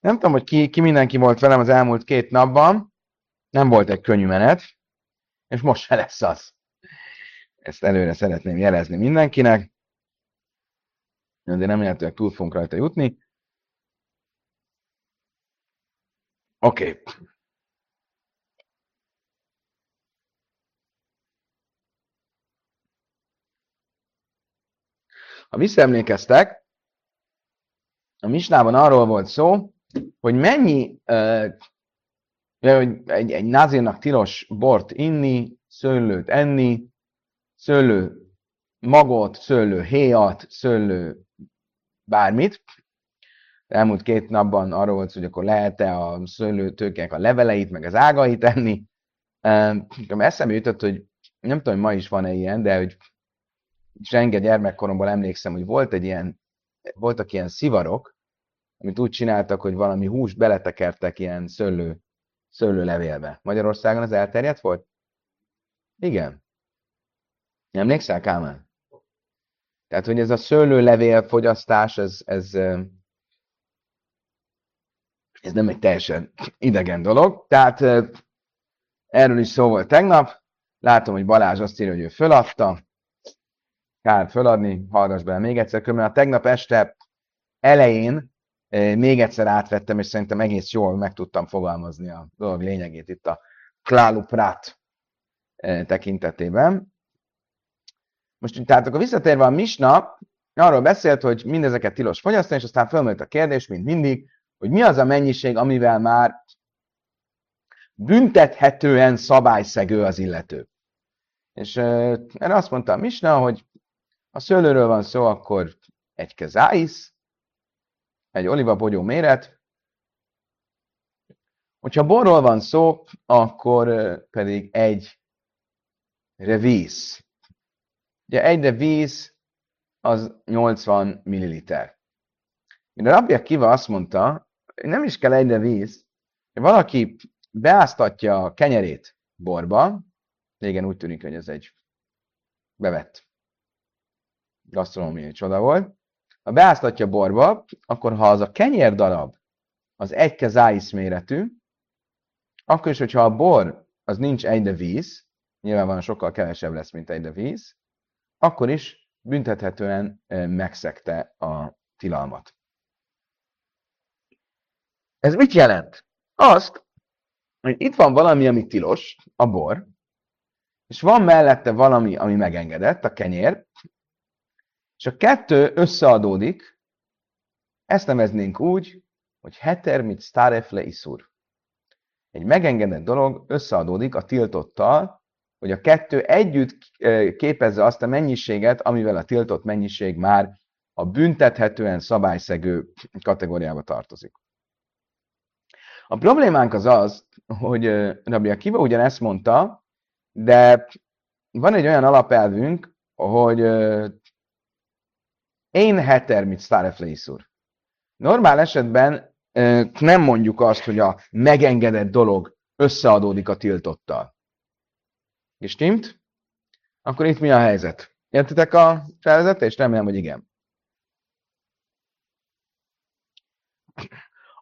Nem tudom, hogy ki, ki mindenki volt velem az elmúlt két napban. Nem volt egy könnyű menet, és most se lesz az. Ezt előre szeretném jelezni mindenkinek. De nem lehetőleg túl fogunk rajta jutni. Oké. Okay. Ha visszaemlékeztek, a misnában arról volt szó, hogy mennyi, hogy egy, egy názírnak tilos bort inni, szőlőt enni, szőlő magot, szőlő héjat, szőlő bármit. Elmúlt két napban arról volt, hogy akkor lehet-e a szőlőtőknek a leveleit, meg az ágait enni. Eszembe jutott, hogy nem tudom, hogy ma is van-e ilyen, de hogy rengeteg gyermekkoromban emlékszem, hogy volt egy ilyen, voltak ilyen szivarok, amit úgy csináltak, hogy valami húst beletekertek ilyen szőlő, szőlőlevélbe. Magyarországon az elterjedt volt? Igen. Emlékszel, Kámán? Tehát, hogy ez a szőlőlevél fogyasztás, ez, ez, ez nem egy teljesen idegen dolog. Tehát erről is szó volt tegnap. Látom, hogy Balázs azt írja, hogy ő föladta. Kár föladni, hallgass bele még egyszer. Különben a tegnap este elején még egyszer átvettem, és szerintem egész jól meg tudtam fogalmazni a dolog lényegét itt a Klálu Prát tekintetében. Most tehát akkor visszatérve a Misna, arról beszélt, hogy mindezeket tilos fogyasztani, és aztán felmerült a kérdés, mint mindig, hogy mi az a mennyiség, amivel már büntethetően szabályszegő az illető. És erre azt mondta a Misna, hogy ha szőlőről van szó, akkor egy kezáisz, egy olivabogyó méret. Hogyha borról van szó, akkor pedig egy revíz. Ugye egy revíz az 80 ml. Mire Rabbi Kiva azt mondta, hogy nem is kell egy revíz, hogy valaki beáztatja a kenyerét borba, régen úgy tűnik, hogy ez egy bevett gasztronómiai csoda volt, ha beáztatja borba, akkor ha az a kenyér darab az egy kezáisz méretű, akkor is, hogyha a bor az nincs egyre víz, nyilvánvalóan sokkal kevesebb lesz, mint egyre víz, akkor is büntethetően megszegte a tilalmat. Ez mit jelent? Azt, hogy itt van valami, ami tilos, a bor, és van mellette valami, ami megengedett, a kenyér, és a kettő összeadódik, ezt neveznénk úgy, hogy heter mit starefle iszur. Egy megengedett dolog összeadódik a tiltottal, hogy a kettő együtt eh, képezze azt a mennyiséget, amivel a tiltott mennyiség már a büntethetően szabályszegő kategóriába tartozik. A problémánk az az, hogy eh, Rabbi Akiva ugyanezt mondta, de van egy olyan alapelvünk, hogy eh, én heter, mit Stareflészur. Normál esetben nem mondjuk azt, hogy a megengedett dolog összeadódik a tiltottal. És stimmt? Akkor itt mi a helyzet? Értitek a felvezetést? Remélem, hogy igen.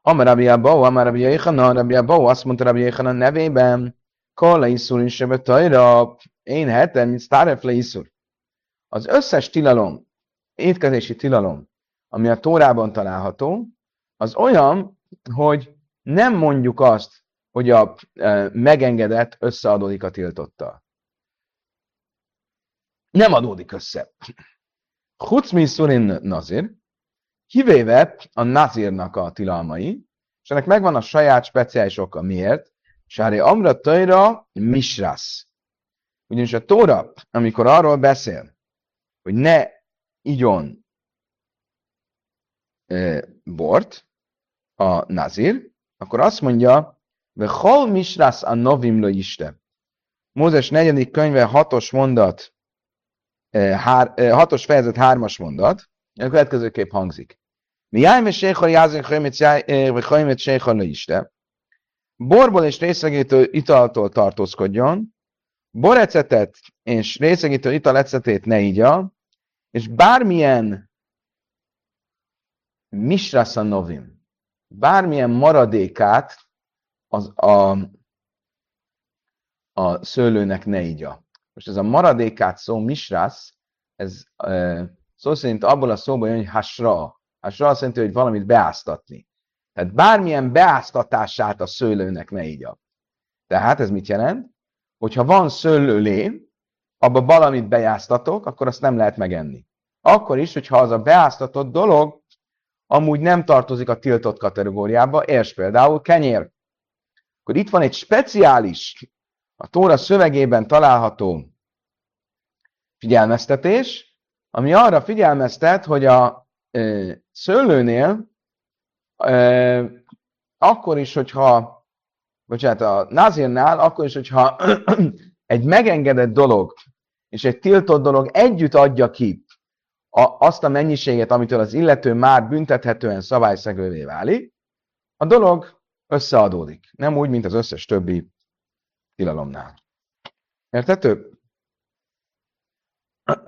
Amarabi Abau, Amarabi Jéhana, Rabbi Abau azt mondta Rabbi Jéhana nevében, Kola iszur is tajra, én hetem, mint Starefle iszur. Az összes tilalom, étkezési tilalom, ami a Tórában található, az olyan, hogy nem mondjuk azt, hogy a e, megengedett összeadódik a tiltottal. Nem adódik össze. Chucmi szurin nazir, kivéve a nazirnak a tilalmai, és ennek megvan a saját speciális oka. Miért? Sári Amra Tajra Misrasz. Ugyanis a Tóra, amikor arról beszél, hogy ne igyon e, bort, a nazir, akkor azt mondja, ve hol misrász a novim lo iste. Mózes negyedik könyve hatos mondat, hár, hatos fejezet hármas mondat, a következőképp hangzik. Mi jájme sékhol jázin chajmet sékhol iste. Borból és részegítő italtól tartózkodjon, borecetet és részegítő italecetét ne igya, és bármilyen misrasa novim, bármilyen maradékát az a, a szőlőnek ne igya. Most ez a maradékát szó, misrász, ez e, szó szerint abból a szóból jön, hogy hasra. Hasra azt jelenti, hogy valamit beáztatni. Tehát bármilyen beáztatását a szőlőnek ne igya. Tehát ez mit jelent? Hogyha van szőlőlé, abba valamit bejáztatok, akkor azt nem lehet megenni. Akkor is, hogyha az a beáztatott dolog amúgy nem tartozik a tiltott kategóriába, és például kenyér. Akkor itt van egy speciális, a Tóra szövegében található figyelmeztetés, ami arra figyelmeztet, hogy a ö, szőlőnél ö, akkor is, hogyha bocsánat, a nazirnál, akkor is, hogyha egy megengedett dolog és egy tiltott dolog együtt adja ki a, azt a mennyiséget, amitől az illető már büntethetően szabályszegővé válik, a dolog összeadódik. Nem úgy, mint az összes többi tilalomnál. Értető?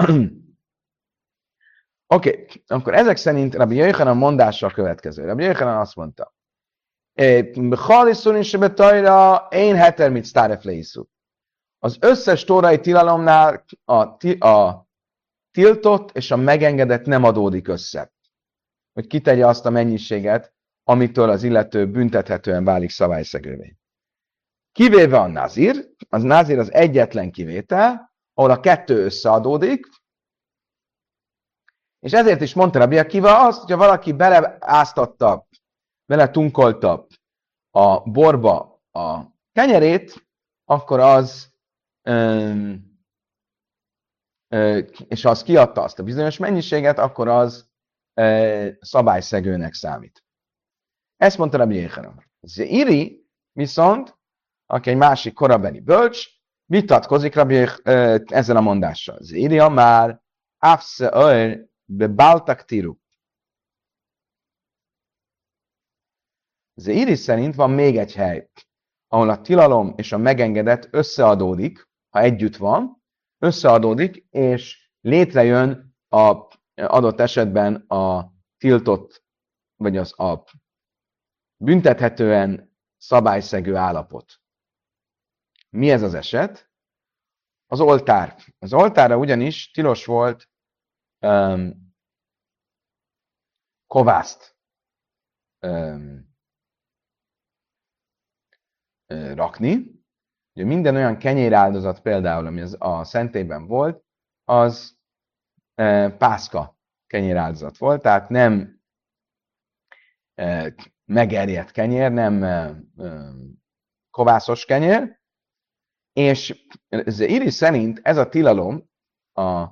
Oké, okay. akkor ezek szerint Rabbi Jöjjhanan mondása a következő. Rabbi Jöjjhanan azt mondta, Haliszun is betajra, én heter mit sztáref Az összes tórai tilalomnál a, a tiltott és a megengedett nem adódik össze. Hogy kitegye azt a mennyiséget, amitől az illető büntethetően válik szabályszegővé. Kivéve a nazir, az nazir az egyetlen kivétel, ahol a kettő összeadódik, és ezért is mondta Rabbi Akiva azt, hogyha valaki beleáztatta, bele tunkolta a borba a kenyerét, akkor az, és az kiadta azt a bizonyos mennyiséget, akkor az szabályszegőnek számít. Ezt mondta Rabbi Jéhanan. Iri viszont, aki egy másik korabeli bölcs, vitatkozik Rabbi ezzel a mondással. Iri már afse öl bebaltak tiru. Zéri szerint van még egy hely, ahol a tilalom és a megengedett összeadódik, ha együtt van, összeadódik, és létrejön a adott esetben a tiltott, vagy az a büntethetően szabályszegő állapot. Mi ez az eset? Az oltár. Az oltára ugyanis tilos volt um, kovászt um, rakni. Ugye minden olyan kenyéráldozat például, ami az a szentélyben volt, az e, pászka kenyéráldozat volt, tehát nem e, megerjedt kenyér, nem e, e, kovászos kenyér, és az Iri szerint ez a tilalom a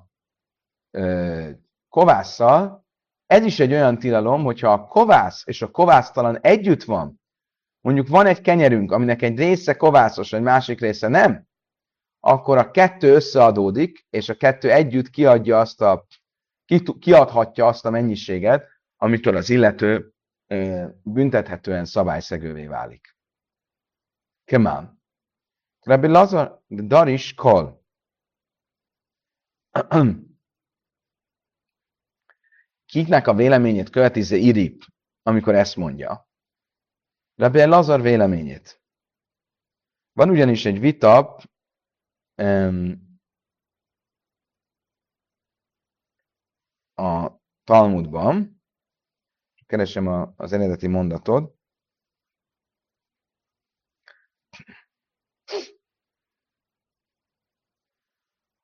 e, kovásszal, ez is egy olyan tilalom, hogyha a kovász és a kovásztalan együtt van, mondjuk van egy kenyerünk, aminek egy része kovászos, egy másik része nem, akkor a kettő összeadódik, és a kettő együtt kiadja azt a, kiadhatja azt a mennyiséget, amitől az illető büntethetően szabályszegővé válik. Kemán. Rabbi Lazar Daris Kol. Kiknek a véleményét követi Irip, amikor ezt mondja? Rabbi Lazar véleményét. Van ugyanis egy vita um, a Talmudban, keresem a, az eredeti mondatot,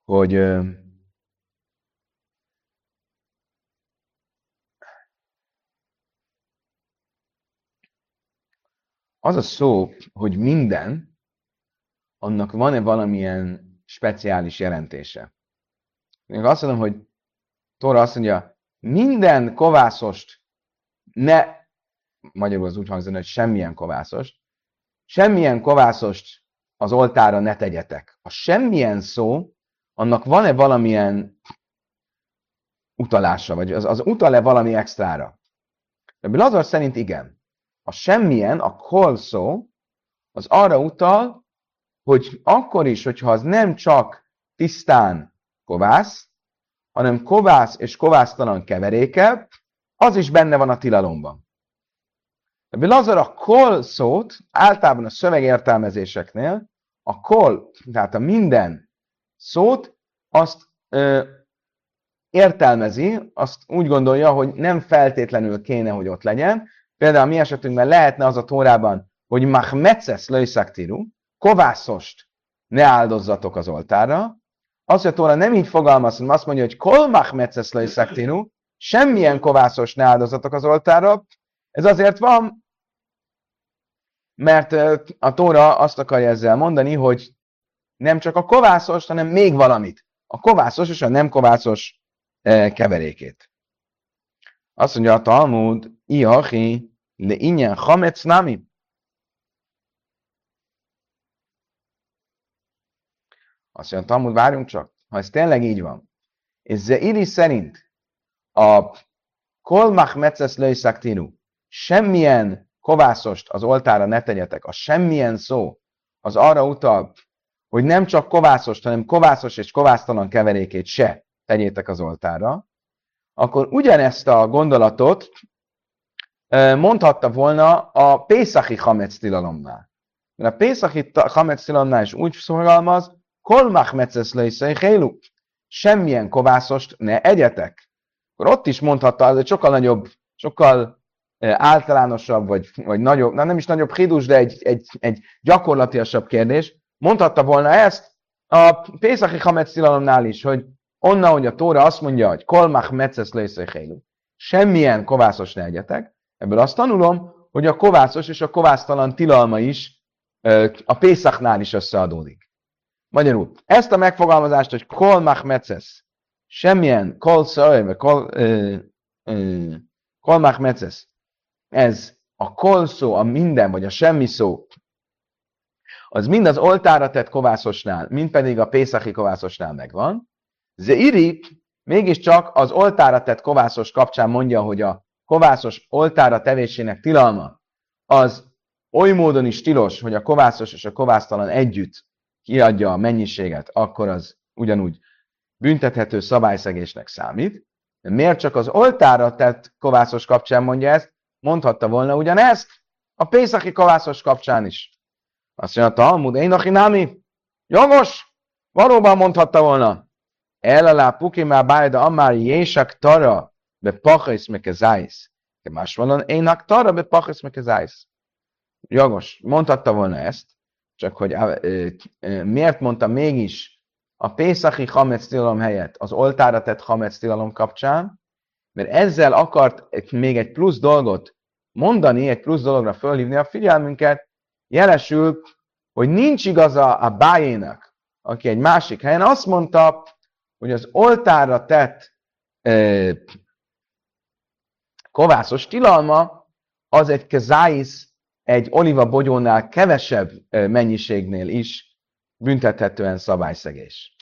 hogy az a szó, hogy minden, annak van-e valamilyen speciális jelentése. Én azt mondom, hogy Tóra azt mondja, minden kovászost ne, magyarul az úgy hangzik, hogy semmilyen kovászost, semmilyen kovászost az oltára ne tegyetek. A semmilyen szó, annak van-e valamilyen utalása, vagy az, az utal-e valami extrára? De Lazar szerint igen a semmilyen, a kol szó, az arra utal, hogy akkor is, hogyha az nem csak tisztán kovász, hanem kovász és kovásztalan keveréke, az is benne van a tilalomban. Lazar a kol szót általában a szövegértelmezéseknél a kol, tehát a minden szót, azt ö, értelmezi, azt úgy gondolja, hogy nem feltétlenül kéne, hogy ott legyen. Például a mi esetünkben lehetne az a tórában, hogy mahmetszesz löjszaktiru, kovászost ne áldozzatok az oltára. Az, hogy a tóra nem így fogalmaz, hanem azt mondja, hogy kol mahmetszesz löjszaktiru, semmilyen kovászost ne áldozzatok az oltára. Ez azért van, mert a Tóra azt akarja ezzel mondani, hogy nem csak a kovászos, hanem még valamit. A kovászos és a nem kovászos keverékét. Azt mondja a Talmud, Iachi, le ingyen hametz nami. Azt mondja Talmud, várjunk csak, ha ez tényleg így van, és Zeiri szerint a kolmach metzes löjszaktiru semmilyen kovászost az oltára ne tegyetek, a semmilyen szó az arra utal, hogy nem csak kovászost, hanem kovászos és kovásztalan keverékét se tegyétek az oltára, akkor ugyanezt a gondolatot mondhatta volna a Pészachi Hametz tilalomnál. Mert a Pészachi Hametz tilalomnál is úgy szorgalmaz, Kolmach metzesz leiszei Semmilyen kovászost ne egyetek. Akkor ott is mondhatta, ez egy sokkal nagyobb, sokkal általánosabb, vagy, vagy nagyobb, nem is nagyobb hidus, de egy, egy, egy gyakorlatiasabb kérdés. Mondhatta volna ezt a Pészaki Hametz tilalomnál is, hogy onnan, hogy a Tóra azt mondja, hogy kolmach metzes lőszöjhélu. Semmilyen kovászos ne egyetek. Ebből azt tanulom, hogy a kovászos és a kovásztalan tilalma is a Pészaknál is összeadódik. Magyarul, ezt a megfogalmazást, hogy kolmach metzes, semmilyen kol vagy kol, kolmach metzes, ez a kol szó, a minden vagy a semmi szó, az mind az oltára tett kovászosnál, mind pedig a Pészachi kovászosnál megvan. Zeiri mégiscsak az oltára tett kovászos kapcsán mondja, hogy a kovászos oltára tevésének tilalma az oly módon is tilos, hogy a kovászos és a kovásztalan együtt kiadja a mennyiséget, akkor az ugyanúgy büntethető szabályszegésnek számít. De miért csak az oltára tett kovászos kapcsán mondja ezt? Mondhatta volna ugyanezt a Pészaki kovászos kapcsán is. Azt mondja, Talmud, én nami, jogos, valóban mondhatta volna. Elalá puki már bájda amár jésak tara, be pachis mekezájsz. De más mondom, én tara, be pachis mekezájsz. Jogos, mondhatta volna ezt, csak hogy miért mondta mégis a Pészaki Hametz tilalom helyett az oltára tett Hametz tilalom kapcsán, mert ezzel akart még egy plusz dolgot mondani, egy plusz dologra fölhívni a figyelmünket, jelesül, hogy nincs igaza a bájénak, aki egy másik helyen azt mondta, hogy az oltára tett e, kovászos tilalma az egy kezáisz, egy oliva bogyónál kevesebb mennyiségnél is büntethetően szabályszegés.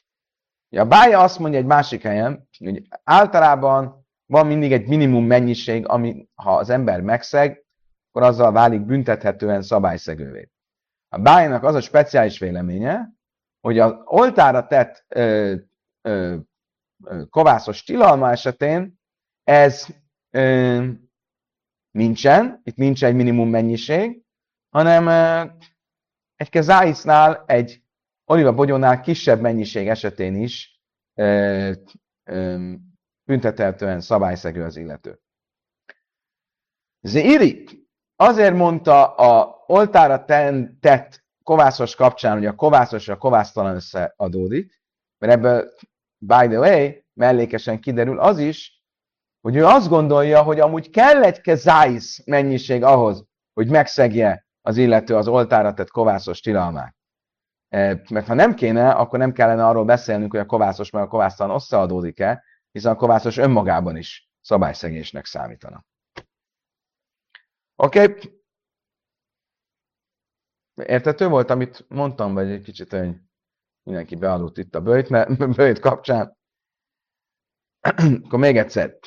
A bája azt mondja egy másik helyen, hogy általában van mindig egy minimum mennyiség, ami ha az ember megszeg, akkor azzal válik büntethetően szabályszegővé. A bájának az a speciális véleménye, hogy az oltára tett ö, ö, kovászos tilalma esetén ez ö, nincsen, itt nincs egy minimum mennyiség, hanem ö, egy kezáisznál, egy oliva bogyónál kisebb mennyiség esetén is ö, ö, büntethetően szabályszegő az illető. Zéri azért mondta a oltára tett kovászos kapcsán, hogy a kovászos a kovásztalan összeadódik, mert ebből, by the way, mellékesen kiderül az is, hogy ő azt gondolja, hogy amúgy kell egy kezáisz mennyiség ahhoz, hogy megszegje az illető az oltára tett kovászos tilalmát. E, mert ha nem kéne, akkor nem kellene arról beszélnünk, hogy a kovászos meg a kovásztalan összeadódik-e, hiszen a kovászos önmagában is szabályszegésnek számítana. Oké? Okay? Értető volt, amit mondtam, vagy egy kicsit, hogy mindenki bealudt itt a bőjt, mert bőjt kapcsán. Akkor még egyszer.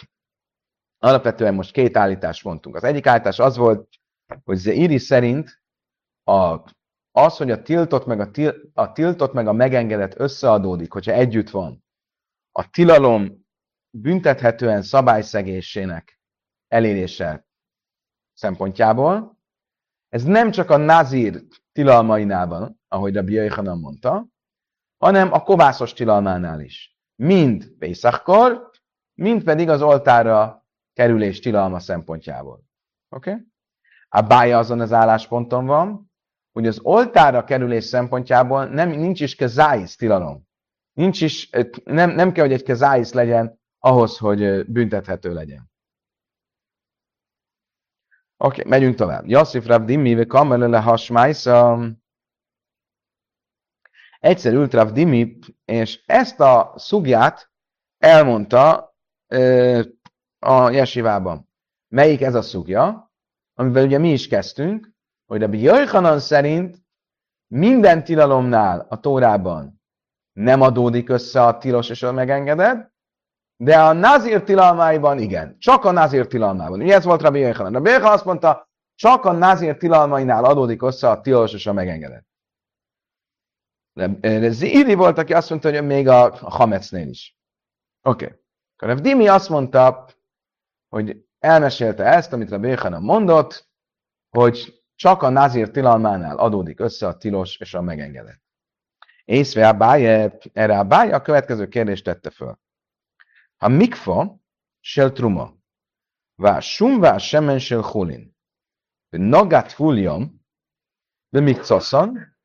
Alapvetően most két állítást mondtunk. Az egyik állítás az volt, hogy Zeiri szerint a, az, hogy a tiltott, meg a, til, a tiltott meg a megengedett összeadódik, hogyha együtt van, a tilalom büntethetően szabályszegésének elérése szempontjából. Ez nem csak a nazír tilalmainál van, ahogy a Jöjjhanan mondta, hanem a kovászos tilalmánál is. Mind Pészakkor, mind pedig az oltára kerülés tilalma szempontjából. Oké? Okay? A bája azon az állásponton van, hogy az oltára kerülés szempontjából nem, nincs is kezáisz tilalom. Nincs is, nem, nem kell, hogy egy kezáisz legyen ahhoz, hogy büntethető legyen. Oké, okay, megyünk tovább. Jasszif Rav Dimmi, ve kamelele hasmájsza. Egyszer ült Rav Dimmi, és ezt a szugját elmondta a jesivában. Melyik ez a szugja? Amivel ugye mi is kezdtünk, hogy Rabbi Jöjhanan szerint minden tilalomnál a Tórában nem adódik össze a tilos és a megengedett, de a nazir tilalmáiban igen. Csak a nazir tilalmában. Ugye ez volt Rabbi Jöjhanan. Rabbi Jöjhanan azt mondta, csak a nazir tilalmainál adódik össze a tilos és a megengedett. De Zíri volt, aki azt mondta, hogy még a Hamecnél is. Oké. Okay. Dimi azt mondta, hogy elmesélte ezt, amit Rabbi Jöjhanan mondott, hogy csak a nazir tilalmánál adódik össze a tilos és a megengedett. Észve a báje, erre a báje a következő kérdést tette föl. Ha mikfa sel truma, vá sumvá semen sel hulin, nagat fuljam, de mikcaszan,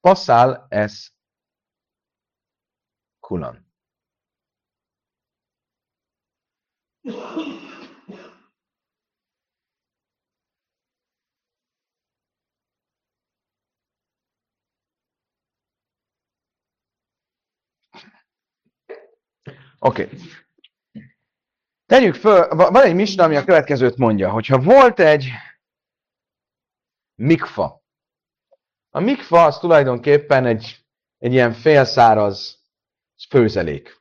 passzál ez kulan. Oké. Okay. Tegyük föl, van egy misna, ami a következőt mondja, hogyha volt egy mikfa. A mikfa az tulajdonképpen egy, egy ilyen félszáraz főzelék.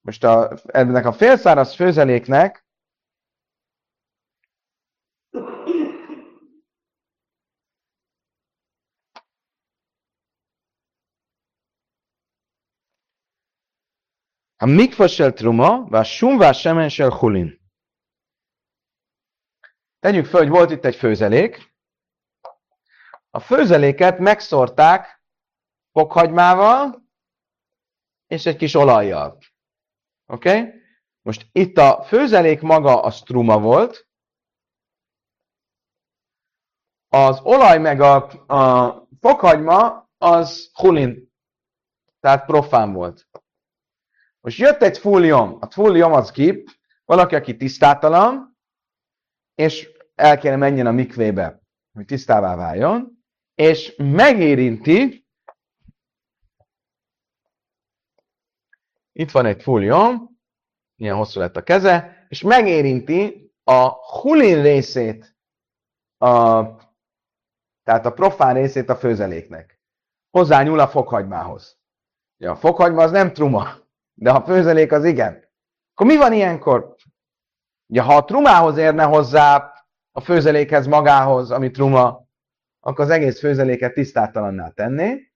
Most a, ennek a félszáraz főzeléknek Sel truma, a sumvá semen sel hulin. Tegyük föl, hogy volt itt egy főzelék. A főzeléket megszórták fokhagymával és egy kis olajjal. Oké? Okay? Most itt a főzelék maga a struma volt, az olaj meg a, a fokhagyma az hulin, tehát profán volt. Most jött egy fúlium, a fúlium az kip, valaki, aki tisztátalan, és el kéne menjen a mikvébe, hogy tisztává váljon, és megérinti, itt van egy fúlium, ilyen hosszú lett a keze, és megérinti a hulin részét, a, tehát a profán részét a főzeléknek. Hozzányúl a fokhagymához. Ja, a fokhagyma az nem truma, de ha főzelék, az igen. Akkor mi van ilyenkor? Ja, ha a trumához érne hozzá a főzelékhez magához, ami truma, akkor az egész főzeléket tisztátalanná tenné,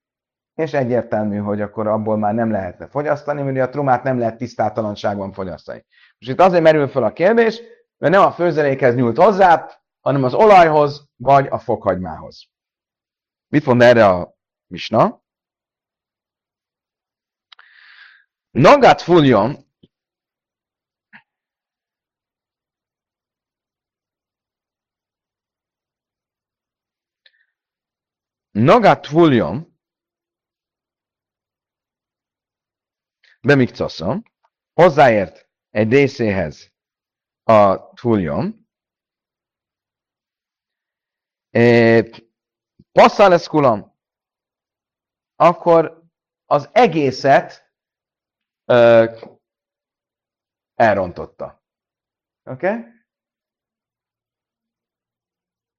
és egyértelmű, hogy akkor abból már nem lehetne fogyasztani, mert a trumát nem lehet tisztátalanságban fogyasztani. Most itt azért merül fel a kérdés, mert nem a főzelékhez nyúlt hozzá, hanem az olajhoz, vagy a fokhagymához. Mit mond erre a misna? Nagat fuljon, Nagat fuljon, bemikcaszom, hozzáért egy részéhez a fuljon, passzal lesz kulam, akkor az egészet elrontotta. Oké? Okay?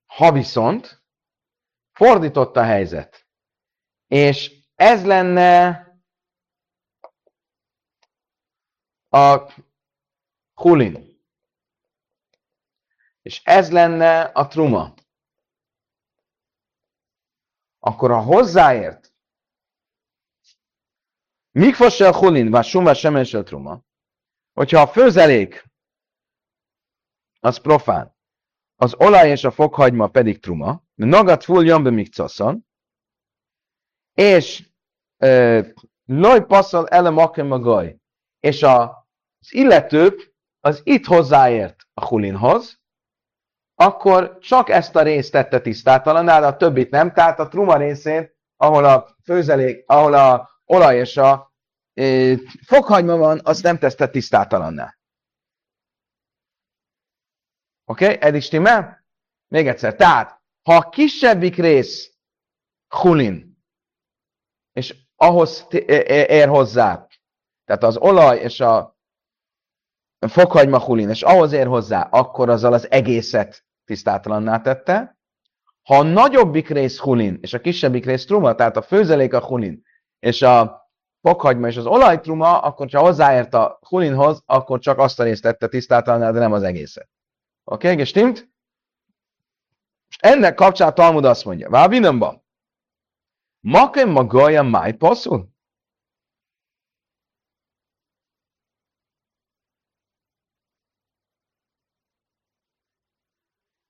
Ha viszont fordított a helyzet, és ez lenne a hulin, és ez lenne a truma, akkor ha hozzáért Mikfosel hulin, vagy sumva semensel truma. Hogyha a főzelék az profán, az olaj és a fokhagyma pedig truma, nagat full jambe még és loj passzal ele a gaj, és az illető az itt hozzáért a hulinhoz, akkor csak ezt a részt tette tisztátalanná, de a többit nem, tehát a truma részén, ahol a főzelék, ahol a olaj és a fokhagyma van, azt nem teszte tisztátalanná. Oké, okay? eddig stimmel? Még egyszer. Tehát, ha a kisebbik rész hulin, és ahhoz ér hozzá, tehát az olaj és a fokhagyma hulin, és ahhoz ér hozzá, akkor azzal az egészet tisztátalanná tette. Ha a nagyobbik rész hulin, és a kisebbik rész truma, tehát a főzelék a hulin, és a fokhagyma és az olajtruma, akkor ha hozzáért a hulinhoz, akkor csak azt a részt tette tisztátalanná, de nem az egészet. Oké, okay, gestimmt? Most ennek kapcsán Talmud azt mondja, Vábinamba, Makem magaja máj passzul?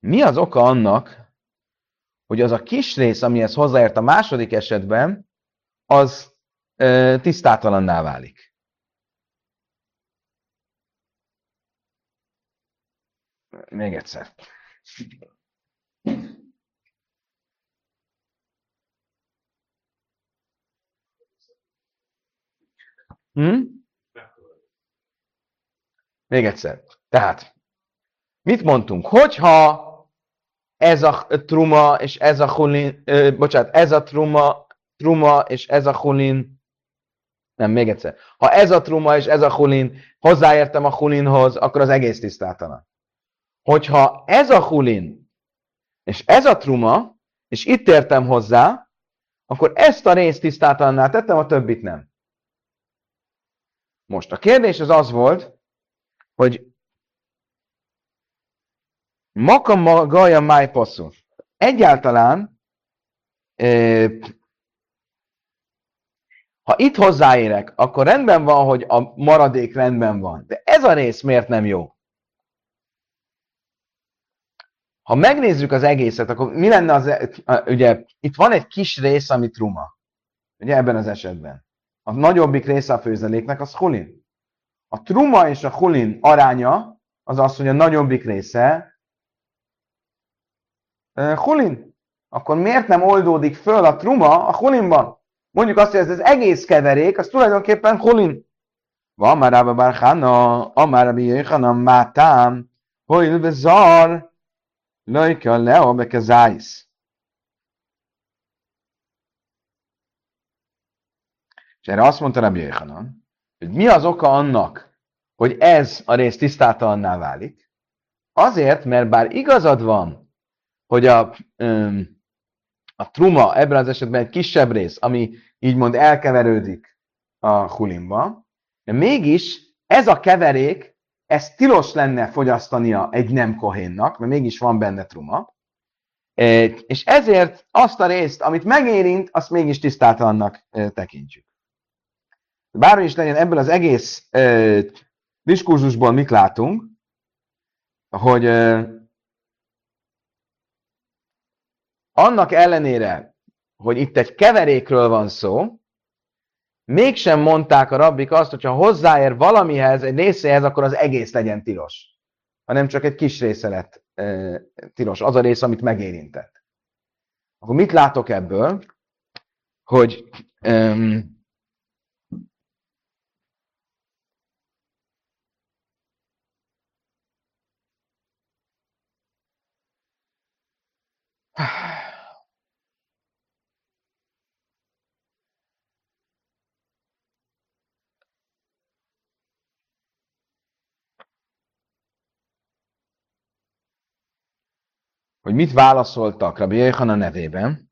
Mi az oka annak, hogy az a kis rész, amihez hozzáért a második esetben, az tisztátalanná válik? Még egyszer. Hm? Még egyszer. Tehát, mit mondtunk? Hogyha ez a truma és ez a hulin, ö, bocsánat, ez a truma, truma és ez a hulin, nem, még egyszer. Ha ez a truma és ez a hulin, hozzáértem a hulinhoz, akkor az egész tisztátalan. Hogyha ez a hulin és ez a truma, és itt értem hozzá, akkor ezt a részt tisztátalanná tettem, a többit nem. Most a kérdés az az volt, hogy Maka magaja májpasszú. Egyáltalán, ha itt hozzáérek, akkor rendben van, hogy a maradék rendben van. De ez a rész miért nem jó? Ha megnézzük az egészet, akkor mi lenne az, ugye itt van egy kis rész, ami truma. Ugye ebben az esetben. A nagyobbik része a főzeléknek az hulin. A truma és a hulin aránya az az, hogy a nagyobbik része hulin. Akkor miért nem oldódik föl a truma a hulinban? Mondjuk azt, hogy ez az egész keverék, az tulajdonképpen hulin. Van már Rabba Barchana, Amár Rabbi Jöjjana, Mátám, Hoil Bezar, Lajka Leo Bekezájsz. És erre azt mondta Rabbi Jöjjana, hogy mi az oka annak, hogy ez a rész tisztátalanná válik? Azért, mert bár igazad van, hogy a, a truma ebben az esetben egy kisebb rész, ami így mond elkeverődik a hulimba, de mégis ez a keverék, ez tilos lenne fogyasztania egy nem kohénnak, mert mégis van benne truma, és ezért azt a részt, amit megérint, azt mégis tisztátalannak tekintjük. Bármi is legyen ebből az egész diskurzusból mit látunk, hogy annak ellenére, hogy itt egy keverékről van szó, mégsem mondták a rabbik azt, hogyha hozzáér valamihez, egy részéhez, akkor az egész legyen tilos. Hanem csak egy kis része lett e, tilos, az a rész, amit megérintett. Akkor mit látok ebből? Hogy um, hogy mit válaszoltak Rabbi Jöjjhan a nevében,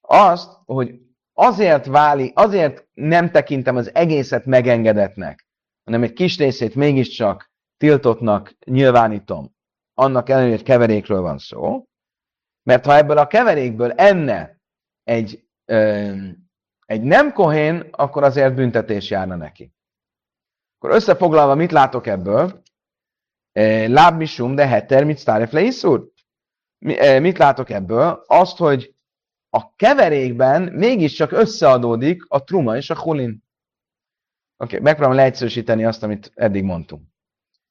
azt, hogy azért váli, azért nem tekintem az egészet megengedetnek, hanem egy kis részét mégiscsak tiltottnak nyilvánítom, annak ellenére, hogy keverékről van szó, mert ha ebből a keverékből enne egy, ö, egy nem kohén, akkor azért büntetés járna neki. Akkor összefoglalva, mit látok ebből? lábmisum, de heter, mit sztáref leiszúr? Mit látok ebből? Azt, hogy a keverékben mégiscsak összeadódik a truma és a hulin. Oké, okay, megpróbálom leegyszerűsíteni azt, amit eddig mondtunk.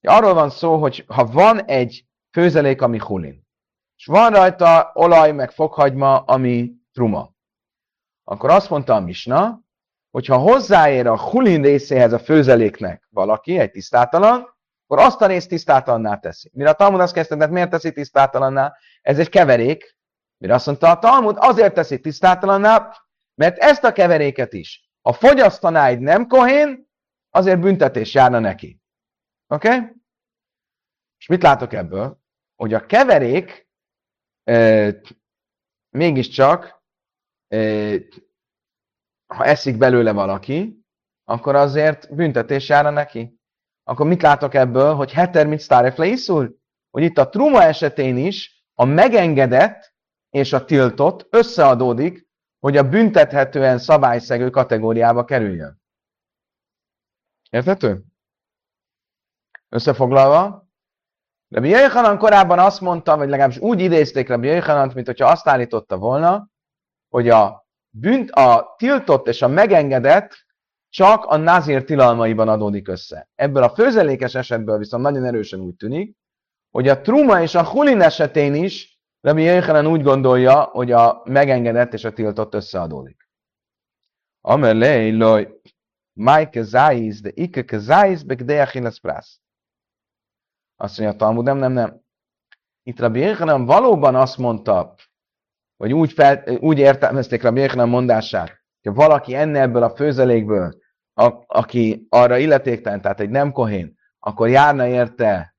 Arról van szó, hogy ha van egy főzelék, ami hulin, és van rajta olaj, meg fokhagyma, ami truma, akkor azt mondta a misna, hogy ha hozzáér a hulin részéhez a főzeléknek valaki, egy tisztátalan, akkor azt a részt tisztátalanná teszi. Mire a Talmud azt kezdte, miért teszi tisztátalanná? Ez egy keverék. Mire azt mondta a Talmud, azért teszi tisztátalanná, mert ezt a keveréket is, ha fogyasztaná egy nem kohén, azért büntetés járna neki. Oké? Okay? És mit látok ebből? Hogy a keverék e, mégiscsak, e, ha eszik belőle valaki, akkor azért büntetés járna neki. Akkor mit látok ebből, hogy heter mit sztárefle iszul? Hogy itt a truma esetén is a megengedett és a tiltott összeadódik, hogy a büntethetően szabályszegő kategóriába kerüljön. Érthető? Összefoglalva, Rabbi Jöjjhanan korábban azt mondta, vagy legalábbis úgy idézték Rabbi Jöjjhanant, mint hogyha azt állította volna, hogy a, bünt, a tiltott és a megengedett csak a nazir tilalmaiban adódik össze. Ebből a főzelékes esetből viszont nagyon erősen úgy tűnik, hogy a truma és a hulin esetén is Rabbi Jöjjhanan úgy gondolja, hogy a megengedett és a tiltott összeadódik. Amelé, loj, Mike Zaiz, de Ike Zaiz, Bekdei Achilles Prasz. Azt mondja a Talmud, nem, nem, nem. Itt Rabbi Yechanan valóban azt mondta, vagy úgy, fel, úgy értelmezték Rabbi Yechanan mondását, hogy valaki enne ebből a főzelékből, a, aki arra illetéktelen, tehát egy nem kohén, akkor járna érte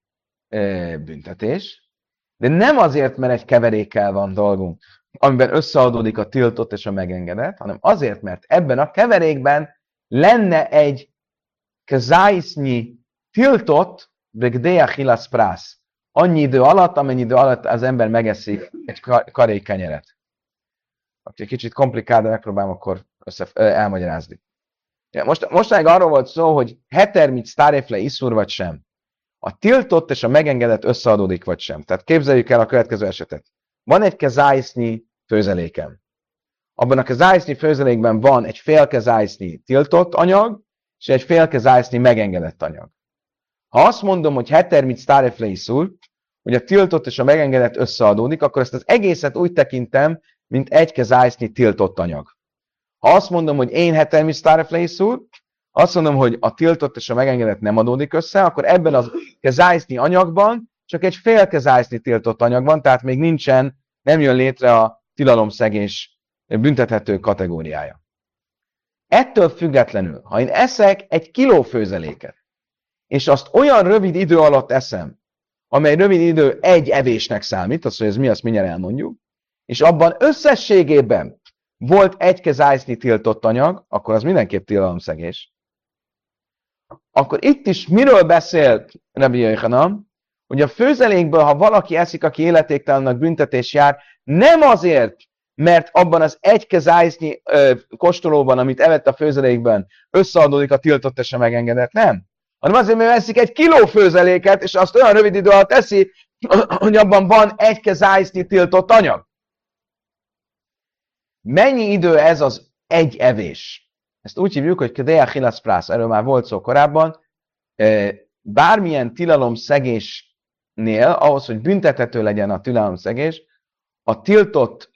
e, büntetés, de nem azért, mert egy keverékkel van dolgunk, amiben összeadódik a tiltott és a megengedett, hanem azért, mert ebben a keverékben lenne egy kezájsznyi tiltott, Begdea hilasz prász. Annyi idő alatt, amennyi idő alatt az ember megeszik egy karék kenyeret. Aki kicsit komplikált, de megpróbálom akkor össze, elmagyarázni. Most, mostanáig arról volt szó, hogy heter mit sztárefle iszur vagy sem. A tiltott és a megengedett összeadódik vagy sem. Tehát képzeljük el a következő esetet. Van egy kezájsznyi főzelékem. Abban a kezájsznyi főzelékben van egy fél kezájsznyi tiltott anyag, és egy fél kezájsznyi megengedett anyag. Ha azt mondom, hogy heter mit sztáreflei szul, hogy a tiltott és a megengedett összeadódik, akkor ezt az egészet úgy tekintem, mint egy kezájsznyi tiltott anyag. Ha azt mondom, hogy én heter mit sztáreflei szul, azt mondom, hogy a tiltott és a megengedett nem adódik össze, akkor ebben a kezájsznyi anyagban csak egy fél kezájsznyi tiltott anyag van, tehát még nincsen, nem jön létre a tilalomszegés büntethető kategóriája. Ettől függetlenül, ha én eszek egy kiló főzeléket, és azt olyan rövid idő alatt eszem, amely rövid idő egy evésnek számít, azt, hogy ez mi, azt mindjárt elmondjuk, és abban összességében volt egy kezájszni tiltott anyag, akkor az mindenképp tilalomszegés. Akkor itt is miről beszélt Rabbi Jöjjhanam, hogy a főzelékből, ha valaki eszik, aki életéktelennek büntetés jár, nem azért, mert abban az egy kezájszni kóstolóban, amit evett a főzelékben, összeadódik a tiltott és a megengedett, nem hanem azért, mert veszik egy kiló főzeléket, és azt olyan rövid idő alatt teszi, hogy abban van egy kezájsznyi tiltott anyag. Mennyi idő ez az egy evés? Ezt úgy hívjuk, hogy Kedea Hilasz Prász, erről már volt szó korábban. Bármilyen tilalom szegésnél, ahhoz, hogy büntethető legyen a tilalom szegés, a tiltott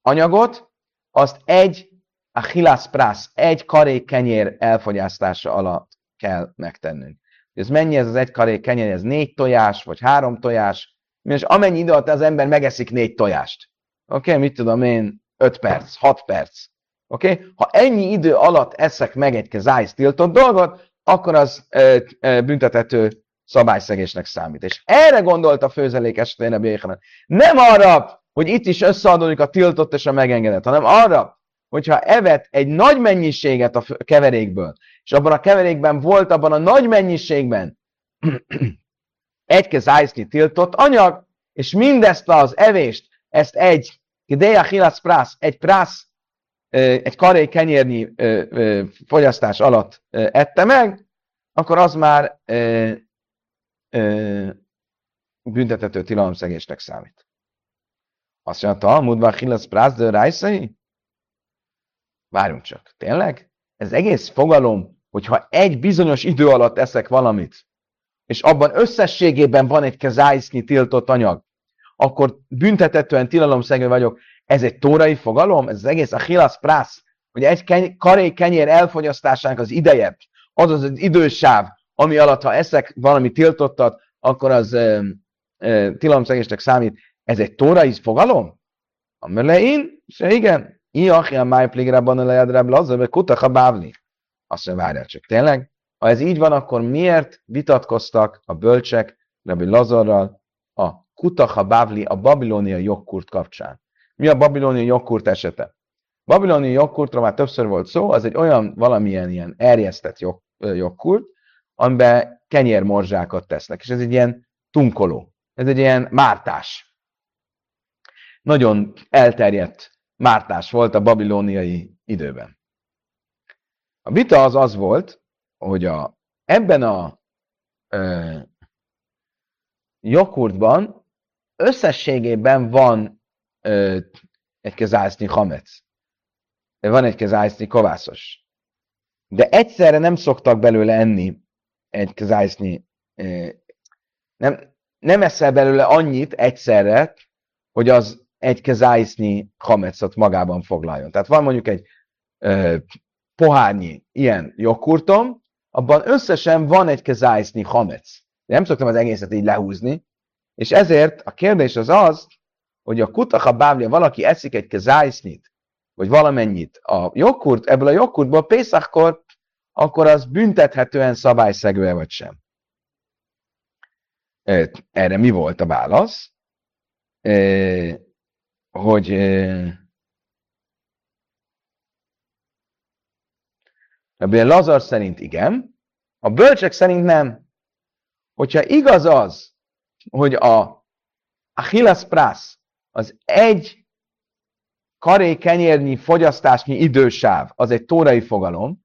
anyagot, azt egy a hilász prász, egy karék kenyér elfogyasztása alatt kell megtennünk. Ez mennyi ez az egy karék kenyér? Ez négy tojás, vagy három tojás? És amennyi idő alatt az ember megeszik négy tojást. Oké, okay? mit tudom én, öt perc, hat perc. Oké? Okay? Ha ennyi idő alatt eszek meg egy kezájsz tiltott dolgot, akkor az e, e, büntethető szabályszegésnek számít. És erre gondolt a főzelék esetén a Béhanan. Nem arra, hogy itt is összeadódik a tiltott és a megengedett, hanem arra, hogyha evett egy nagy mennyiséget a keverékből, és abban a keverékben volt abban a nagy mennyiségben egy kezájszki tiltott anyag, és mindezt az evést, ezt egy Kideja Hilasz Prász, egy prász, egy karé kenyérnyi fogyasztás alatt ette meg, akkor az már büntetető tilalomszegésnek számít. Azt mondja, Talmudban Hillas Prázdő Rájszai? Várjunk csak, tényleg? Ez egész fogalom, hogyha egy bizonyos idő alatt eszek valamit, és abban összességében van egy kezájsznyi tiltott anyag, akkor büntetetően tilalomszegő vagyok. Ez egy tórai fogalom? Ez az egész a Hilas Prász, hogy egy keny- karé kenyér elfogyasztásának az ideje, az az, az idősáv, ami alatt, ha eszek valami tiltottat, akkor az e, tilalomszegésnek számít. Ez egy tórai fogalom? A melein? Se igen. Iach, a májpligrában a lejadrább lazar, vagy kutach a bávli. Azt mondja, várjál csak, tényleg? Ha ez így van, akkor miért vitatkoztak a bölcsek Rabbi Lazarral a Kutaha Bávli a babilónia jogkurt kapcsán? Mi a babilónia jogkurt esete? Babilónia jogkurtról már többször volt szó, az egy olyan valamilyen ilyen erjesztett jog, jogkurt, amiben kenyérmorzsákat tesznek, és ez egy ilyen tunkoló, ez egy ilyen mártás. Nagyon elterjedt mártás volt a babilóniai időben. A vita az az volt, hogy a, ebben a ö, joghurtban összességében van ö, egy kezásznyi hamec. Van egy kezásznyi kovászos. De egyszerre nem szoktak belőle enni egy kezásznyi, nem, nem eszel belőle annyit egyszerre, hogy az egy kezájsznyi hamecot magában foglaljon. Tehát van mondjuk egy ö, pohárnyi ilyen joghurtom, abban összesen van egy kezájszni hamec. Nem szoktam az egészet így lehúzni, és ezért a kérdés az az, hogy a kutaha bávlia valaki eszik egy kezájsznit, vagy valamennyit a joghurt, ebből a joghurtból Pészakkor, akkor az büntethetően szabályszegő vagy sem. Erre mi volt a válasz? Hogy Ebből Lazar szerint igen, a bölcsek szerint nem. Hogyha igaz az, hogy a Achilles Prasz az egy karé kenyérnyi fogyasztásnyi idősáv, az egy tórai fogalom,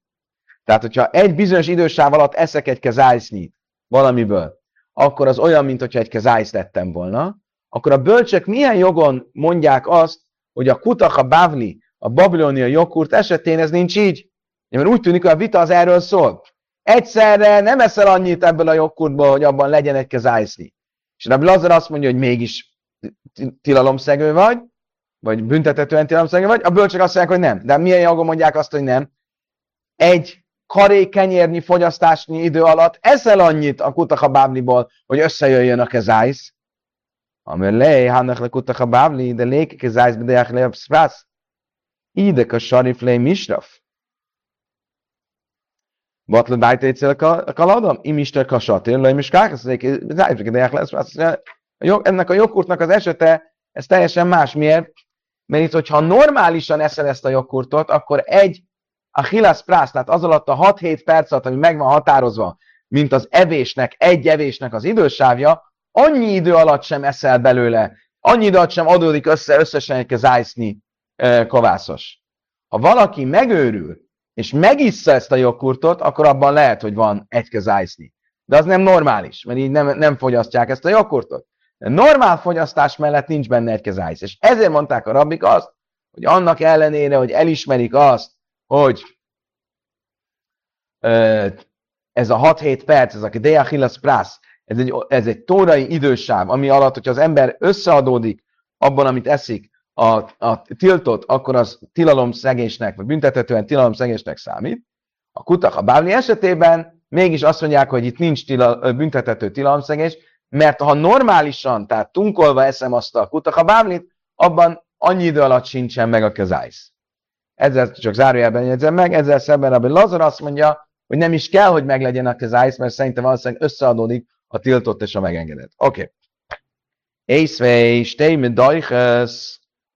tehát hogyha egy bizonyos idősáv alatt eszek egy kezájsznyit valamiből, akkor az olyan, mint egy kezájsz lettem volna, akkor a bölcsek milyen jogon mondják azt, hogy a Kutaka Bavli, a babilonia jogkurt esetén ez nincs így? Mert úgy tűnik, hogy a vita az erről szól. Egyszerre nem eszel annyit ebből a jogkurtból, hogy abban legyen egy kezájszni. És Rabbi Lazar azt mondja, hogy mégis tilalomszegő vagy, vagy büntetetően tilalomszegő vagy, a bölcsök azt mondják, hogy nem. De milyen jogon mondják azt, hogy nem? Egy karé kenyérnyi fogyasztásnyi idő alatt eszel annyit a kutaka bábliból, hogy összejöjjön a kezájsz. Amir lej, hannak le kutaka bábli, de léke kezájsz, de le a szvász. Idek a sarif lej misraf. Batlan bájta egyszer a kaladom? Imisten kasatér, le is kákaszék, de lesz. Ennek a jogkurtnak az esete, ez teljesen más. Miért? Mert itt, hogyha normálisan eszel ezt a jogkurtot, akkor egy a hilász prász, tehát az alatt a 6-7 perc alatt, ami meg van határozva, mint az evésnek, egy evésnek az idősávja, annyi idő alatt sem eszel belőle, annyi idő alatt sem adódik össze összesen egy zájszni kovászos. Ha valaki megőrül, és megissza ezt a jogkurtot, akkor abban lehet, hogy van egy kezájszni. De az nem normális, mert így nem, nem fogyasztják ezt a jogkurtot. De normál fogyasztás mellett nincs benne egy kezájsz. És ezért mondták a rabbik azt, hogy annak ellenére, hogy elismerik azt, hogy ez a 6-7 perc, ez a Deachillas Prasz, ez egy, ez egy tórai idősáv, ami alatt, hogyha az ember összeadódik abban, amit eszik, a, a tiltott, akkor az tilalomszegésnek, vagy büntethetően tilalomszegésnek számít. A kutak a bávli esetében mégis azt mondják, hogy itt nincs tila, büntethető tilalomszegés, mert ha normálisan, tehát tunkolva eszem azt a kutak a bávlit, abban annyi idő alatt sincsen meg a kezájsz. Ezzel csak zárójelben jegyzem meg, ezzel szemben a Lazar azt mondja, hogy nem is kell, hogy meglegyen a kezájsz, mert szerintem valószínűleg összeadódik a tiltott és a megengedett. Oké. Okay. Észvej, stej mit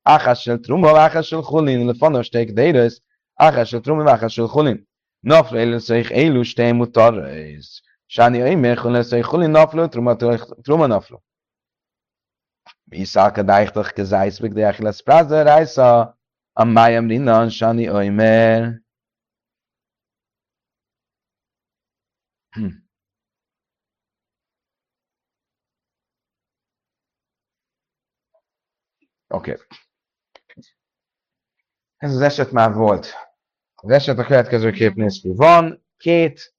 אַх אַ שטעל טרומע וואַך חולין אין לפונע שטייק דיידס אַך אַ שטעל טרומע וואַך אַ שטעל חולין נאָפל אין זייך איינ לו שטיין מוט דאָר איז שאַני איי מער זיי חולין נאָפל טרומע טרומע נאָפל מי זאַק דייך דאַך געזייט מיט דער אַחלאס פּראַז דער אייסער אַ מאַיעם די נאָן שאַני איי Okay. Ez az eset már volt. Az eset a következő kép néz ki. Van két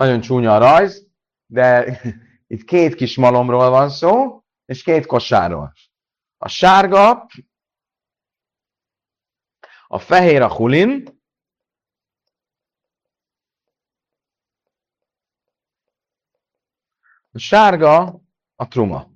Nagyon csúnya a rajz, de itt két kis malomról van szó, és két kosárról. A sárga, a fehér a hulin, a sárga a truma.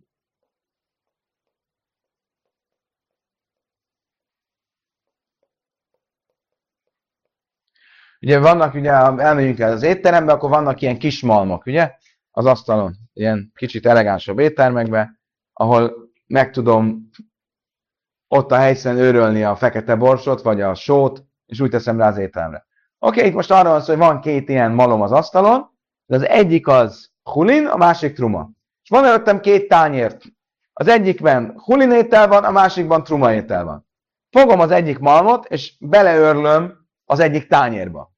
Ugye vannak, ugye, elmegyünk el az étterembe, akkor vannak ilyen kis malmok, ugye, az asztalon, ilyen kicsit elegánsabb éttermekbe, ahol meg tudom ott a helyszínen őrölni a fekete borsot, vagy a sót, és úgy teszem rá az étteremre. Oké, okay, itt most arra van szó, hogy van két ilyen malom az asztalon, de az egyik az hulin, a másik truma. És van előttem két tányért. Az egyikben hulin étel van, a másikban truma étel van. Fogom az egyik malmot, és beleörlöm az egyik tányérba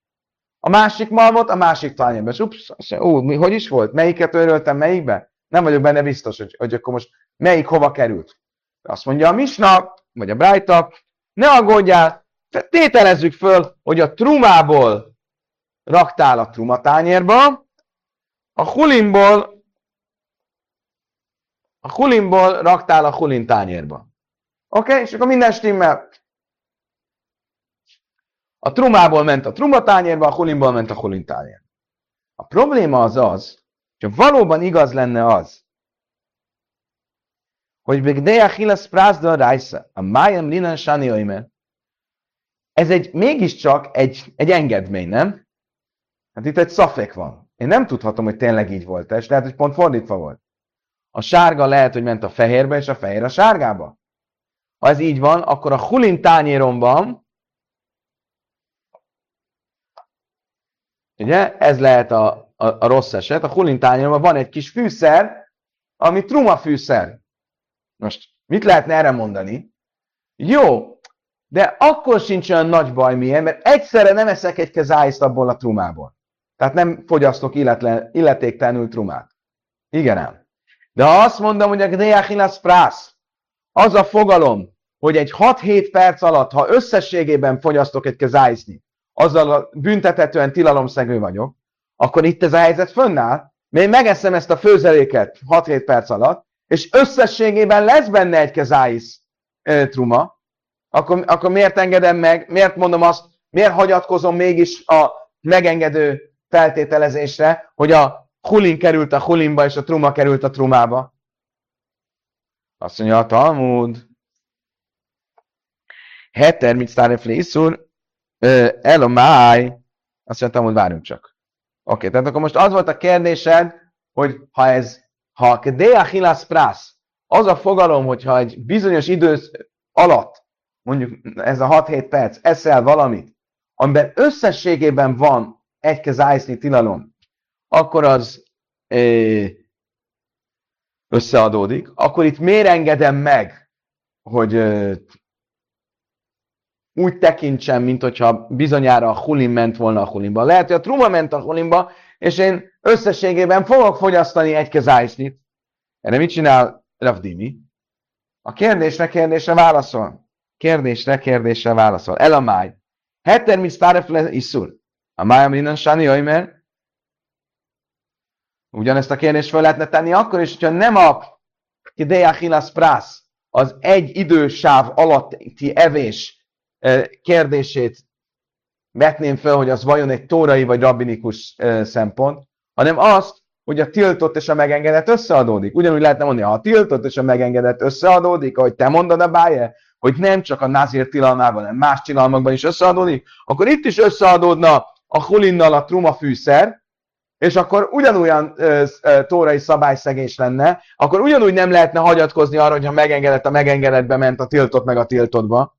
a másik malmot a másik tányérba. És ups, ó, mi, hogy is volt? Melyiket öröltem melyikbe? Nem vagyok benne biztos, hogy, hogy akkor most melyik hova került. Azt mondja a Misna, vagy a Brájta, ne aggódjál, tételezzük föl, hogy a trumából raktál a trumatányérba, a hulimból a hulimból raktál a hulin tányérba. Oké? Okay? És akkor minden stimmel. A trumából ment a trumatányérba, a hulinból ment a hulintányérba. A probléma az az, hogy valóban igaz lenne az, hogy Begdeja Hilas Prázdal Rájsza, a Májam Linan Sani ez egy, mégiscsak egy, egy engedmény, nem? Hát itt egy szafek van. Én nem tudhatom, hogy tényleg így volt, és lehet, hogy pont fordítva volt. A sárga lehet, hogy ment a fehérbe, és a fehér a sárgába. Ha ez így van, akkor a hulin tányéromban Ugye? Ez lehet a, a, a rossz eset. A hulintányomban van egy kis fűszer, ami truma fűszer. Most mit lehetne erre mondani? Jó, de akkor sincs olyan nagy baj milyen, mert egyszerre nem eszek egy kezájszt abból a trumából. Tehát nem fogyasztok illetlen, illetéktelenül trumát. Igen ám. De ha azt mondom, hogy a Gdeachilas prász, az a fogalom, hogy egy 6-7 perc alatt, ha összességében fogyasztok egy kezájszni, azzal a büntetetően tilalomszegő vagyok, akkor itt ez a helyzet fönnáll, mert én megeszem ezt a főzeléket 6-7 perc alatt, és összességében lesz benne egy kezáis e, truma, akkor, akkor miért engedem meg, miért mondom azt, miért hagyatkozom mégis a megengedő feltételezésre, hogy a hulin került a hulinba, és a truma került a trumába. Azt mondja a Talmud. Heter, mit szárefli iszur, Elomáj, azt mondtam, hogy várjunk csak. Oké, okay, tehát akkor most az volt a kérdésed, hogy ha ez, ha Kedea Hilas Prasz, az a fogalom, hogyha egy bizonyos idő alatt, mondjuk ez a 6-7 perc, eszel valamit, amiben összességében van egy kezájszni tilalom, akkor az ö, összeadódik, akkor itt miért engedem meg, hogy úgy tekintsem, mint hogyha bizonyára a hulim ment volna a hulimba. Lehet, hogy a truma ment a hulimba, és én összességében fogok fogyasztani egy kezájsznit. Erre mit csinál Ravdimi? A kérdésre kérdésre válaszol. Kérdésre kérdésre válaszol. El a máj. Heter mi sztárefle iszur. A májam innen sáni oimer. Ugyanezt a kérdést fel lehetne tenni akkor is, hogyha nem a Kideja Hilas Prász, az egy idősáv alatti evés kérdését vetném fel, hogy az vajon egy tórai vagy rabbinikus szempont, hanem azt, hogy a tiltott és a megengedett összeadódik. Ugyanúgy lehetne mondani, ha a tiltott és a megengedett összeadódik, ahogy te mondod a báje, hogy nem csak a nazir tilalmában, hanem más tilalmakban is összeadódik, akkor itt is összeadódna a hulinnal a truma és akkor ugyanolyan ö, ö, tórai szabályszegés lenne, akkor ugyanúgy nem lehetne hagyatkozni arra, hogyha megengedett a megengedetbe ment a tiltott meg a tiltottba.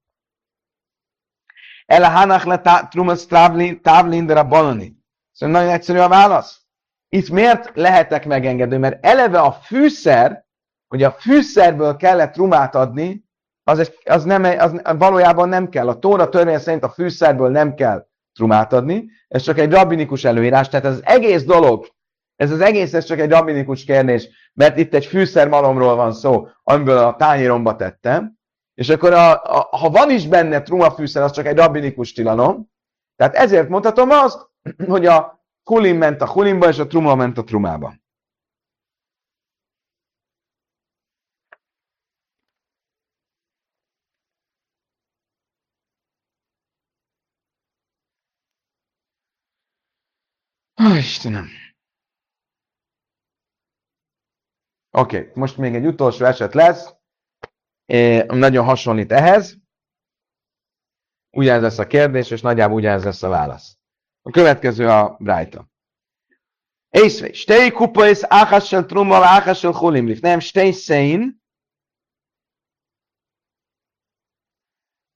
El a hanach le trumas távlin de banani. Szóval nagyon egyszerű a válasz. Itt miért lehetek megengedő? Mert eleve a fűszer, hogy a fűszerből kellett trumát adni, az, az, nem, az valójában nem kell. A Tóra törvény szerint a fűszerből nem kell trumát adni, ez csak egy rabbinikus előírás, tehát ez az egész dolog, ez az egész, ez csak egy rabbinikus kérdés, mert itt egy fűszermalomról van szó, amiből a tányéromba tettem, és akkor a, a, ha van is benne truma fűszer, az csak egy rabbinikus tilalom, tehát ezért mondhatom azt, hogy a kulim ment a kulimba, és a truma ment a trumába. Ó, Istenem! Oké, okay, most még egy utolsó eset lesz, Eh, nagyon hasonlít ehhez. Ugyanez lesz a kérdés, és nagyjából ugyanez lesz a válasz. A következő a Brighton. Észve, stei kupa és áhassel trummal, áhassel holimlif. Nem, stei szein.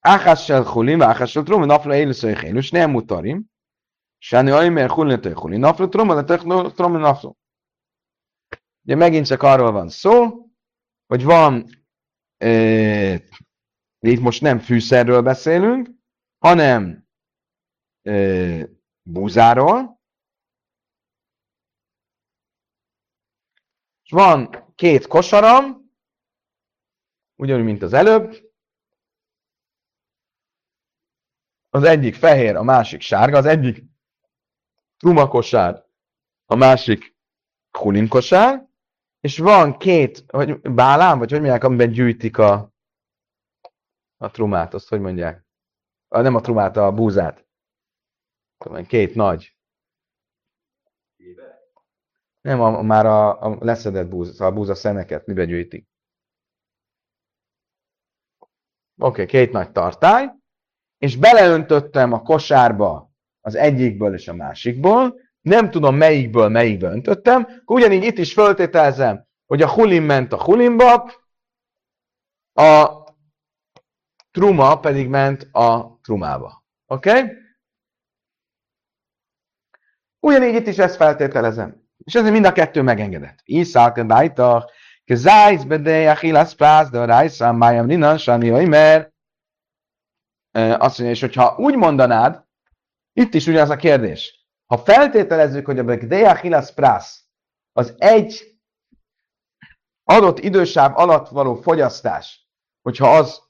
Áhassel holim, áhassel trummal, nafra élőszöj hélős, nem mutarim. Sáni ajmer hulin töj hulin, nafra trummal, trummal nafra. Ugye megint csak arról van szó, hogy van itt most nem fűszerről beszélünk, hanem búzáról, és van két kosaram, ugyanúgy, mint az előbb, az egyik fehér, a másik sárga, az egyik trumakosár, a másik hulinkosár, és van két, hogy bálám, vagy hogy mondják, amiben gyűjtik a, a trumát, azt hogy mondják? A, nem a trumát, a búzát. Két nagy. Nem, a, a, már a, a leszedett búza, a búza szemeket mibe gyűjtik. Oké, okay, két nagy tartály, és beleöntöttem a kosárba az egyikből és a másikból, nem tudom melyikből melyikbe öntöttem, ugyanígy itt is föltételezem, hogy a hulim ment a hulimba, a truma pedig ment a trumába. Oké? Okay? Ugyanígy itt is ezt feltételezem. És ezért mind a kettő megengedett. Iszák dájtach, ke zájsz bedej a chilasz prász, de rájszám májam ninan, sani mert azt mondja, és hogyha úgy mondanád, itt is ugyanaz a kérdés. Ha feltételezzük, hogy a Begdeja Hilas Prasz az egy adott idősáv alatt való fogyasztás, hogyha az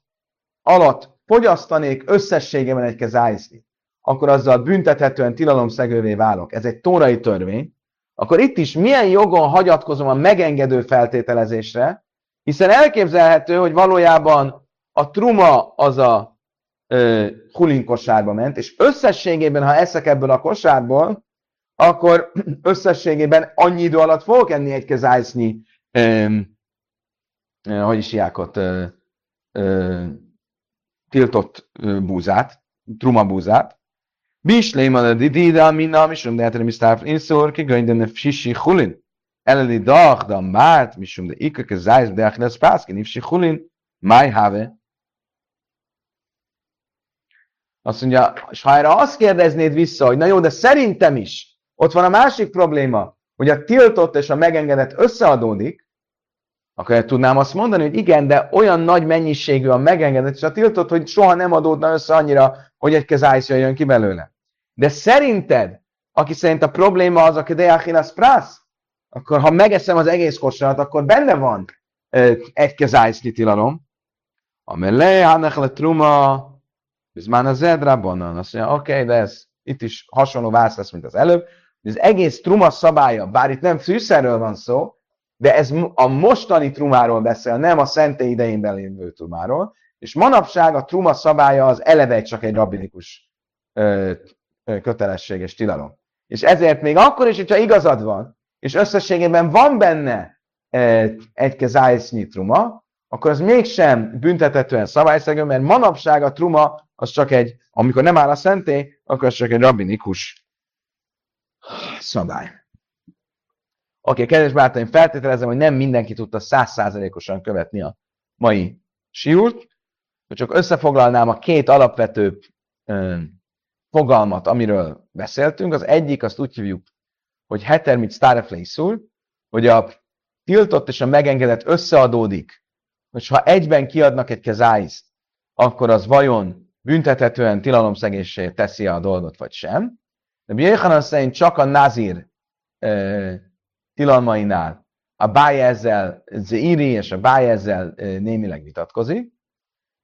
alatt fogyasztanék összességében egy kezájszni, akkor azzal büntethetően tilalomszegővé válok. Ez egy tórai törvény. Akkor itt is milyen jogon hagyatkozom a megengedő feltételezésre, hiszen elképzelhető, hogy valójában a truma az a hulin kosárba ment, és összességében, ha eszek ebből a kosárból, akkor összességében annyi idő alatt fogok enni egy kezájsznyi, hogy is hiákot, tiltott búzát, truma búzát. Bisléma a didida, minna, misum, de etere misztáf, inszor, kigönyden a sisi hulin. Eleli dach, da márt, misum, de ikka kezájsz, de achles pászki, nifsi hulin, máj have, azt mondja, és ha erre azt kérdeznéd vissza, hogy na jó, de szerintem is, ott van a másik probléma, hogy a tiltott és a megengedett összeadódik, akkor tudnám azt mondani, hogy igen, de olyan nagy mennyiségű a megengedett és a tiltott, hogy soha nem adódna össze annyira, hogy egy kezájsz jön ki belőle. De szerinted, aki szerint a probléma az, aki deachilas prasz, akkor ha megeszem az egész kosarat, akkor benne van egy kezájsz tilalom. Amellé, hanech le truma, Bizmán az Edrabanan, azt mondja, oké, okay, de ez itt is hasonló válasz lesz, mint az előbb. Az egész truma szabálya, bár itt nem fűszerről van szó, de ez a mostani trumáról beszél, nem a szenté idején belévő trumáról, és manapság a truma szabálya az eleve csak egy rabbinikus ö, ö, kötelességes tilalom. És ezért még akkor is, hogyha igazad van, és összességében van benne egy kezájsznyi truma, akkor az mégsem büntetetően szabályszegő, mert manapság a truma az csak egy, amikor nem áll a szenté, akkor az csak egy rabbinikus szabály. Oké, okay, kedves barátaim, feltételezem, hogy nem mindenki tudta százszázalékosan követni a mai siút, csak összefoglalnám a két alapvető ö, fogalmat, amiről beszéltünk. Az egyik, azt úgy hívjuk, hogy hetermit starefleiszul, hogy a tiltott és a megengedett összeadódik, hogy ha egyben kiadnak egy kezáiszt, akkor az vajon büntethetően tilalomszegéssé teszi a dolgot, vagy sem. De Bjéhanan szerint csak a nazir e, tilalmainál a báj ezzel Zéri és a báj ezzel e, némileg vitatkozik,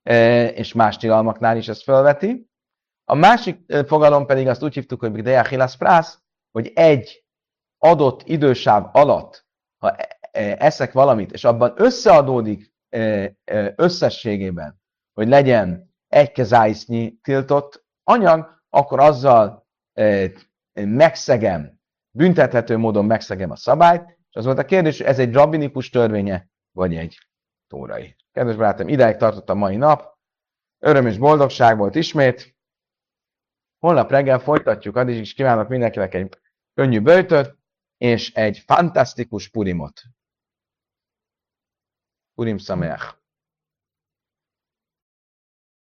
e, és más tilalmaknál is ezt felveti. A másik fogalom pedig azt úgy hívtuk, hogy Bigdeja Hilas Prász, hogy egy adott idősáv alatt, ha eszek valamit, és abban összeadódik összességében, hogy legyen egy tiltott anyag, akkor azzal megszegem, büntethető módon megszegem a szabályt, és az volt a kérdés, ez egy rabbinikus törvénye, vagy egy tórai. Kedves barátom, ideig tartott a mai nap, öröm és boldogság volt ismét. Holnap reggel folytatjuk, addig is kívánok mindenkinek egy könnyű bőtöt, és egy fantasztikus purimot. Purim Sameach.